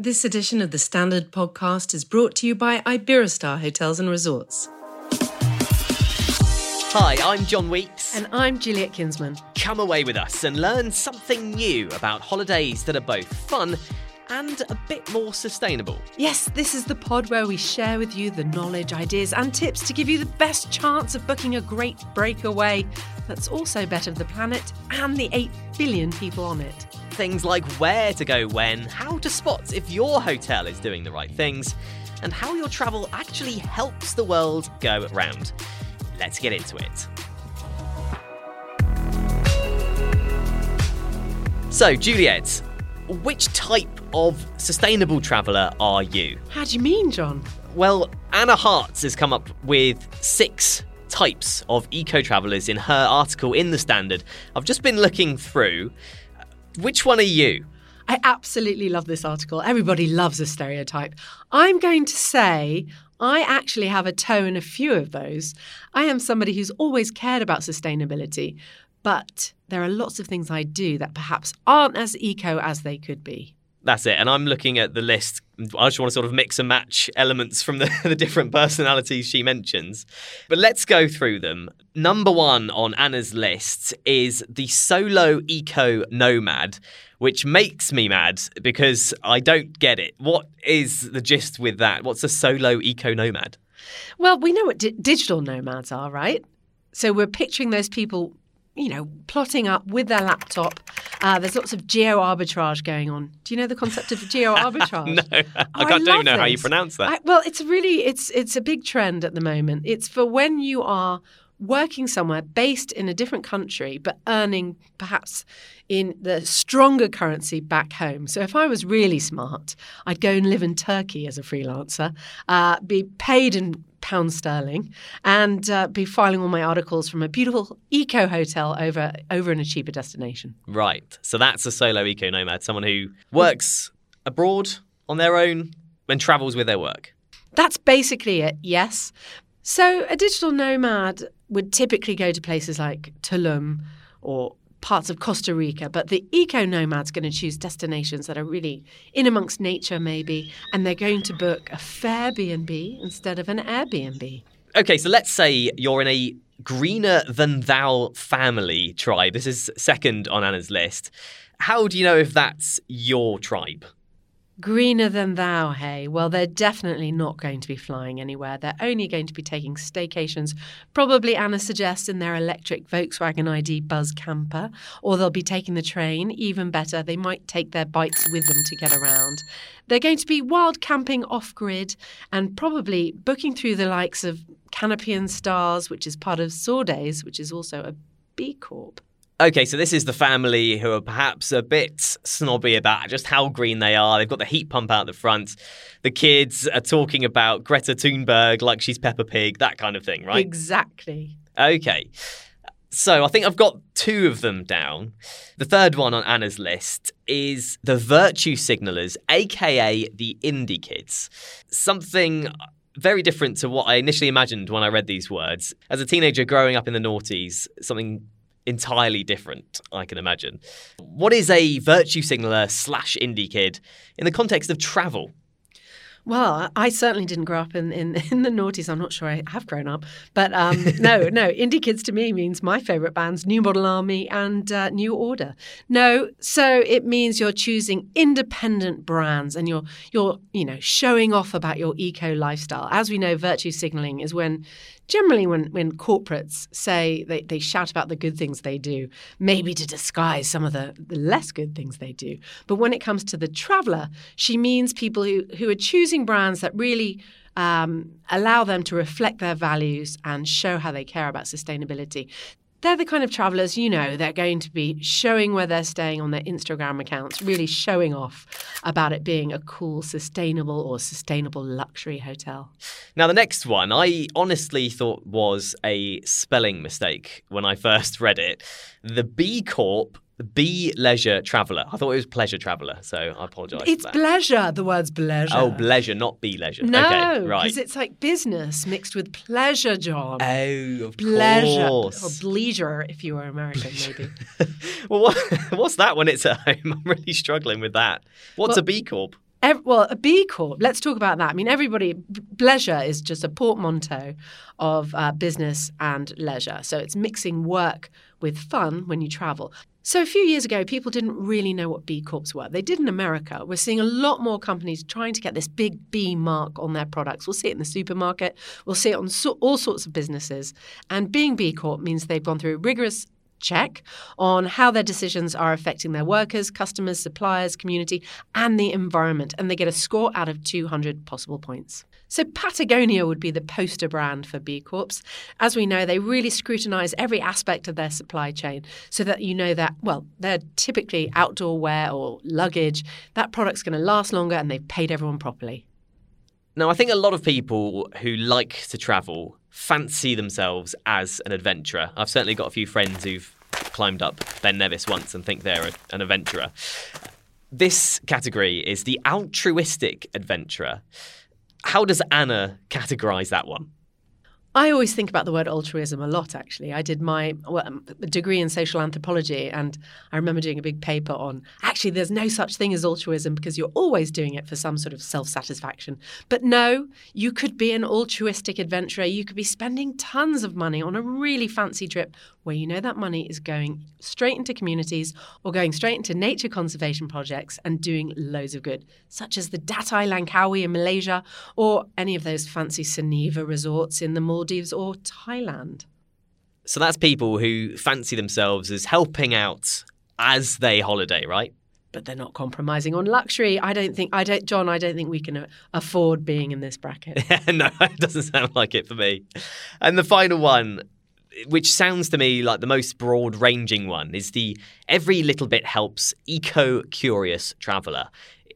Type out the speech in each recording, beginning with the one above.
This edition of the Standard Podcast is brought to you by Iberostar Hotels and Resorts. Hi, I'm Jon Weeks. And I'm Juliet Kinsman. Come away with us and learn something new about holidays that are both fun and a bit more sustainable. Yes, this is the pod where we share with you the knowledge, ideas, and tips to give you the best chance of booking a great breakaway that's also better for the planet and the 8 billion people on it. Things like where to go when, how to spot if your hotel is doing the right things, and how your travel actually helps the world go round. Let's get into it. So, Juliet, which type of sustainable traveller are you? How do you mean, Jon? Well, Anna Hartz has come up with six types of eco travellers in her article in The Standard. I've just been looking through. Which one are you? I absolutely love this article. Everybody loves a stereotype. I'm going to say I actually have a toe in a few of those. I am somebody who's always cared about sustainability, but there are lots of things I do that perhaps aren't as eco as they could be. That's it. And I'm looking at the list. I just want to sort of mix and match elements from the, the different personalities she mentions. But let's go through them. Number one on Anna's list is the solo eco nomad, which makes me mad because I don't get it. What is the gist with that? What's a solo eco nomad? Well, we know what di- digital nomads are, right? So we're picturing those people you know, plotting up with their laptop. Uh, there's lots of geo arbitrage going on. Do you know the concept of geo arbitrage? no, oh, I, don't even know this. how you pronounce that. I, well, it's really it's it's a big trend at the moment. It's for when you are working somewhere based in a different country but earning perhaps in the stronger currency back home. So if I was really smart, I'd go and live in Turkey as a freelancer, uh, be paid in pounds sterling, and uh, be filing all my articles from a beautiful eco hotel over over in a cheaper destination. Right. So that's a solo eco nomad, someone who works abroad on their own and travels with their work. That's basically it. Yes. So a digital nomad would typically go to places like Tulum or parts of Costa Rica, but the eco nomad's going to choose destinations that are really in amongst nature, maybe, and they're going to book a Fairbnb instead of an Airbnb. Okay, so let's say you're in a greener than thou family tribe. This is second on Anna's list. How do you know if that's your tribe? Greener than thou, hey? Well, they're definitely not going to be flying anywhere. They're only going to be taking staycations, probably, Anna suggests, in their electric Volkswagen ID Buzz camper, or they'll be taking the train. Even better, they might take their bikes with them to get around. They're going to be wild camping off grid and probably booking through the likes of Canopy and Stars, which is part of Sawday's, which is also a B Corp. Okay, so this is the family who are perhaps a bit snobby about just how green they are. They've got the heat pump out the front. The kids are talking about Greta Thunberg like she's Peppa Pig, that kind of thing, right? Exactly. Okay. So I think I've got two of them down. The third one on Anna's list is the virtue signalers, aka the indie kids. Something very different to what I initially imagined when I read these words. As a teenager growing up in the noughties, something entirely different, I can imagine. What is a virtue signaler slash indie kid in the context of travel? Well, I certainly didn't grow up in, in, in the noughties. I'm not sure I have grown up. But um, no, no, Indie Kids to me means my favourite bands, New Model Army and uh, New Order. No, so it means you're choosing independent brands and you're, you're, you know, showing off about your eco lifestyle. As we know, virtue signalling is when generally when, when corporates say they, they shout about the good things they do, maybe to disguise some of the, the less good things they do. But when it comes to the traveler, she means people who, who are choosing brands that really um, allow them to reflect their values and show how they care about sustainability they're the kind of travelers, you know, they're going to be showing where they're staying on their Instagram accounts, really showing off about it being a cool, sustainable or sustainable luxury hotel. Now, the next one I honestly thought was a spelling mistake when I first read it. The B Corp B leisure traveller. I thought it was pleasure traveller, so I apologise. It's pleasure. The word's pleasure. Oh, pleasure, not be leisure. No, okay, right. Because it's like business mixed with pleasure, Jon. Oh, of course. pleasure. course. Or bleisure, if you were American, maybe. well, what, what's that when it's at home? I'm really struggling with that. What's well, a B Corp? well, a B Corp, let's talk about that. I mean, everybody, bleisure is just a portmanteau of uh, business and leisure. So it's mixing work with fun when you travel. So a few years ago, people didn't really know what B Corps were. They did in America. We're seeing a lot more companies trying to get this big B mark on their products. We'll see it in the supermarket. We'll see it on so- all sorts of businesses. And being B Corp means they've gone through a rigorous check on how their decisions are affecting their workers, customers, suppliers, community, and the environment. And they get a score out of 200 possible points. So, Patagonia would be the poster brand for B Corps. As we know, they really scrutinize every aspect of their supply chain so that you know that, well, they're typically outdoor wear or luggage. That product's going to last longer and they've paid everyone properly. Now, I think a lot of people who like to travel fancy themselves as an adventurer. I've certainly got a few friends who've climbed up Ben Nevis once and think they're a, an adventurer. This category is the altruistic adventurer. How does Anna categorize that one? I always think about the word altruism a lot, actually. I did my well, um, degree in social anthropology, and I remember doing a big paper on actually, there's no such thing as altruism because you're always doing it for some sort of self satisfaction. But no, you could be an altruistic adventurer. You could be spending tons of money on a really fancy trip where you know that money is going straight into communities or going straight into nature conservation projects and doing loads of good, such as the Datai Langkawi in Malaysia or any of those fancy Soneva resorts in the Maldives or Thailand. So that's people who fancy themselves as helping out as they holiday, right? But they're not compromising on luxury. I don't think, I don't, Jon, I don't think we can afford being in this bracket. no, it doesn't sound like it for me. And the final one which sounds to me like the most broad ranging one, is the every little bit helps eco curious traveller.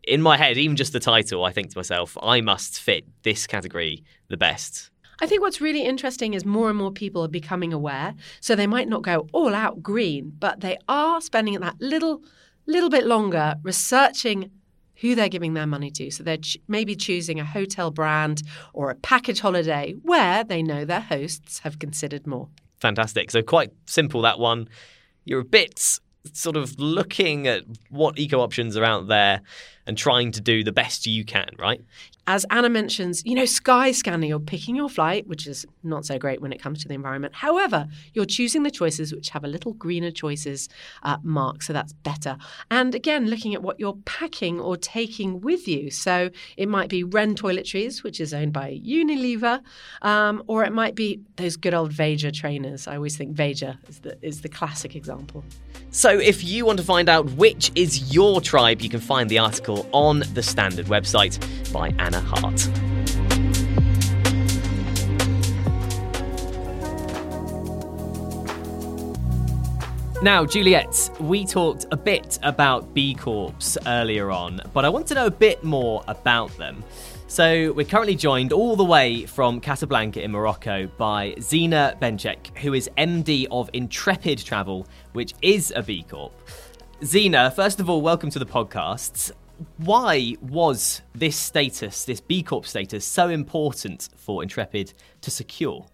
In my head, even just the title, I think to myself, I must fit this category the best. I think what's really interesting is more and more people are becoming aware. So they might not go all out green, but they are spending that little little bit longer researching who they're giving their money to. So they're ch- maybe choosing a hotel brand or a package holiday where they know their hosts have considered more fantastic. So quite simple that one. You're a bit sort of looking at what eco options are out there and trying to do the best you can, right? As Anna mentions, you know, sky scanning, you're picking your flight, which is not so great when it comes to the environment. However, you're choosing the choices which have a little greener choices uh, mark, so that's better. And again, looking at what you're packing or taking with you. So it might be Ren Toiletries, which is owned by Unilever, um, or it might be those good old Veja trainers. I always think Veja is the, is the classic example. So if you want to find out which is your tribe, you can find the article on the Standard website by Anna. Hart. Now, Juliet, we talked a bit about B Corps earlier on, but I want to know a bit more about them. So, we're currently joined all the way from Casablanca in Morocco by Zina Bencheikh, who is MD of Intrepid Travel, which is a B Corp. Zina, first of all, welcome to the podcast why was this status, this B Corp status, so important for Intrepid to secure?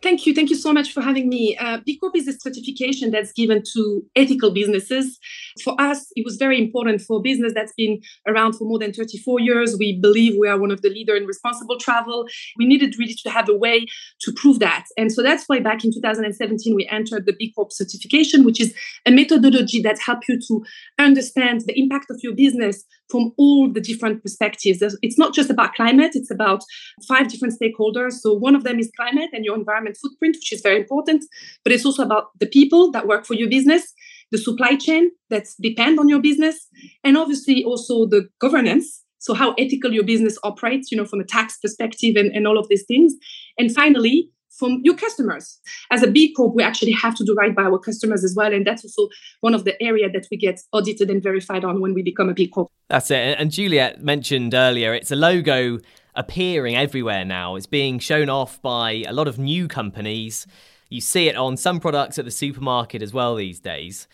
Thank you. Thank you so much for having me. Uh, B Corp is a certification that's given to ethical businesses. For us, it was very important for a business that's been around for more than 34 years. We believe we are one of the leader in responsible travel. We needed really to have a way to prove that. And so that's why back in 2017, we entered the B Corp certification, which is a methodology that helps you to understand the impact of your business from all the different perspectives. It's not just about climate, it's about five different stakeholders. So one of them is climate and your environment footprint, which is very important, but it's also about the people that work for your business, the supply chain that depend on your business, and obviously also the governance. So how ethical your business operates, you know, from a tax perspective and, and all of these things. And finally, from your customers. As a B Corp, we actually have to do right by our customers as well. And that's also one of the area that we get audited and verified on when we become a B Corp. That's it. And Juliet mentioned earlier, it's a logo appearing everywhere now. It's being shown off by a lot of new companies. You see it on some products at the supermarket as well these days.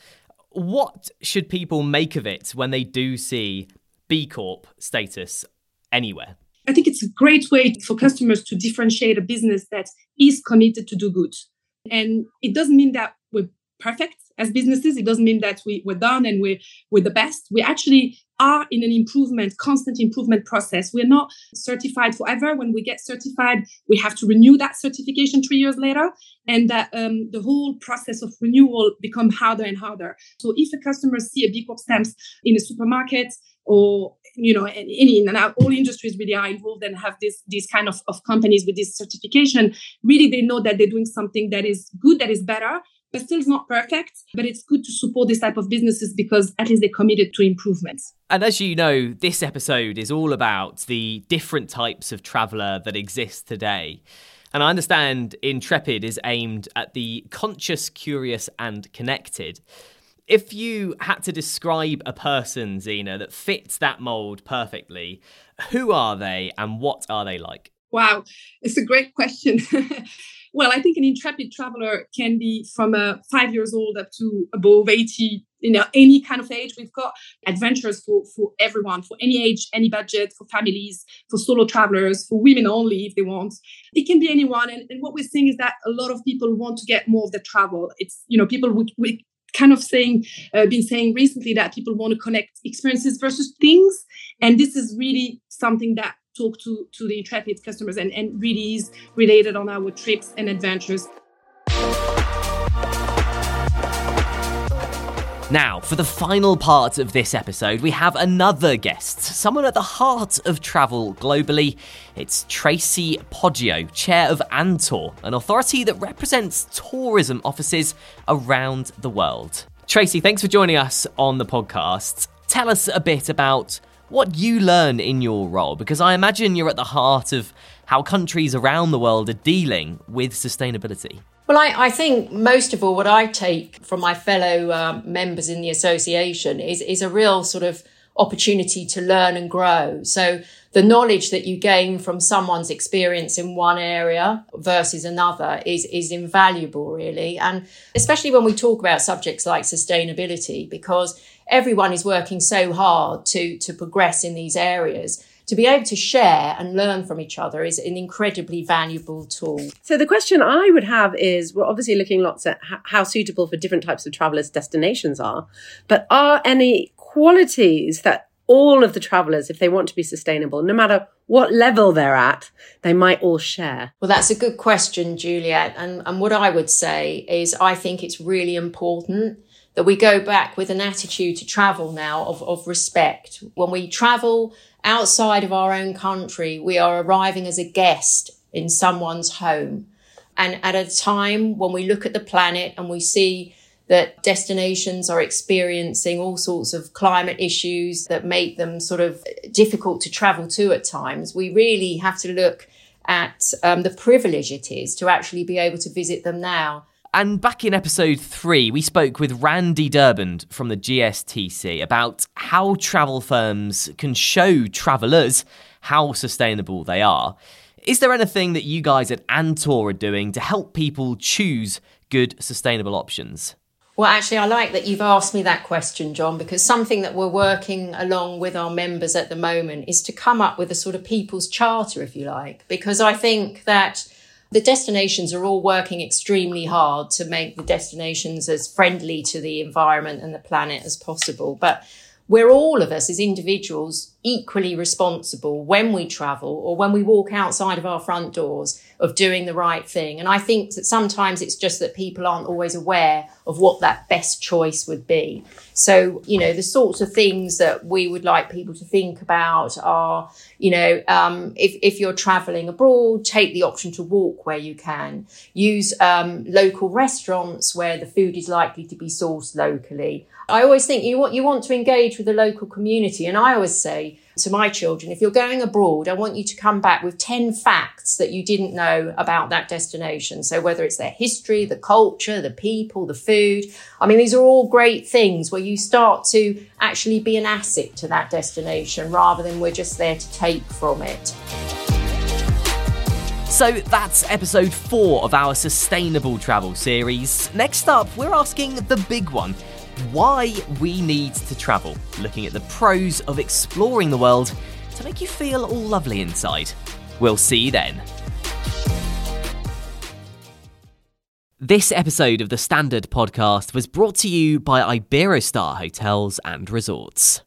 What should people make of it when they do see B Corp status anywhere? I think it's a great way for customers to differentiate a business that is committed to do good. And it doesn't mean that we're perfect as businesses. It doesn't mean that we, we're done and we're, we're the best. We actually are in an improvement, constant improvement process. We're not certified forever. When we get certified, we have to renew that certification three years later, and that um, the whole process of renewal become harder and harder. So if a customer see a B Corp stamps in a supermarket or you know and all industries really are involved and have this these kind of, of companies with this certification. Really they know that they're doing something that is good that is better but still it's not perfect but it's good to support this type of businesses because at least they're committed to improvements. And as you know this episode is all about the different types of traveller that exist today. And I understand Intrepid is aimed at the conscious, curious, and connected if you had to describe a person, Zina, that fits that mold perfectly, who are they and what are they like? Wow, it's a great question. well, I think an intrepid traveler can be from uh, five years old up to above 80, you know, any kind of age. We've got adventures for, for everyone, for any age, any budget, for families, for solo travelers, for women only if they want. It can be anyone. And, and what we're seeing is that a lot of people want to get more of the travel. It's, you know, people we, we kind of saying, uh, been saying recently that people want to connect experiences versus things, and this is really something that talk to to the intrepid customers and, and really is related on our trips and adventures. Now, for the final part of this episode, we have another guest, someone at the heart of travel globally. It's Tracey Poggio, chair of Antor, an authority that represents tourism offices around the world. Tracey, thanks for joining us on the podcast. Tell us a bit about what you learn in your role, because I imagine you're at the heart of how countries around the world are dealing with sustainability. Well, I, I, think most of all, what I take from my fellow uh, members in the association is, is a real sort of opportunity to learn and grow. So the knowledge that you gain from someone's experience in one area versus another is, is invaluable, really. And especially when we talk about subjects like sustainability, because everyone is working so hard to, to progress in these areas to be able to share and learn from each other is an incredibly valuable tool. So the question I would have is we're obviously looking lots at how suitable for different types of travelers destinations are, but are any qualities that all of the travelers, if they want to be sustainable, no matter what level they're at, they might all share? Well, that's a good question, Juliet. And, and what I would say is I think it's really important that we go back with an attitude to travel now of, of respect. When we travel outside of our own country, we are arriving as a guest in someone's home. And at a time when we look at the planet and we see that destinations are experiencing all sorts of climate issues that make them sort of difficult to travel to at times, we really have to look at um, the privilege it is to actually be able to visit them now. And back in episode three, we spoke with Randy Durband from the GSTC about how travel firms can show travellers how sustainable they are. Is there anything that you guys at Antor are doing to help people choose good sustainable options? Well, actually, I like that you've asked me that question, Jon, because something that we're working along with our members at the moment is to come up with a sort of people's charter, if you like, because I think that the destinations are all working extremely hard to make the destinations as friendly to the environment and the planet as possible. But we're all of us as individuals equally responsible when we travel or when we walk outside of our front doors of doing the right thing. And I think that sometimes it's just that people aren't always aware of what that best choice would be. So, you know, the sorts of things that we would like people to think about are, you know, um, if, if you're traveling abroad, take the option to walk where you can. Use um, local restaurants where the food is likely to be sourced locally. I always think you want, you want to engage with the local community. And I always to my children, if you're going abroad, I want you to come back with 10 facts that you didn't know about that destination. So whether it's their history, the culture, the people, the food. I mean, these are all great things where you start to actually be an asset to that destination rather than we're just there to take from it. So that's episode four of our sustainable travel series. Next up, we're asking the big one why we need to travel, looking at the pros of exploring the world to make you feel all lovely inside. We'll see you then. This episode of the Standard Podcast was brought to you by Iberostar Hotels and Resorts.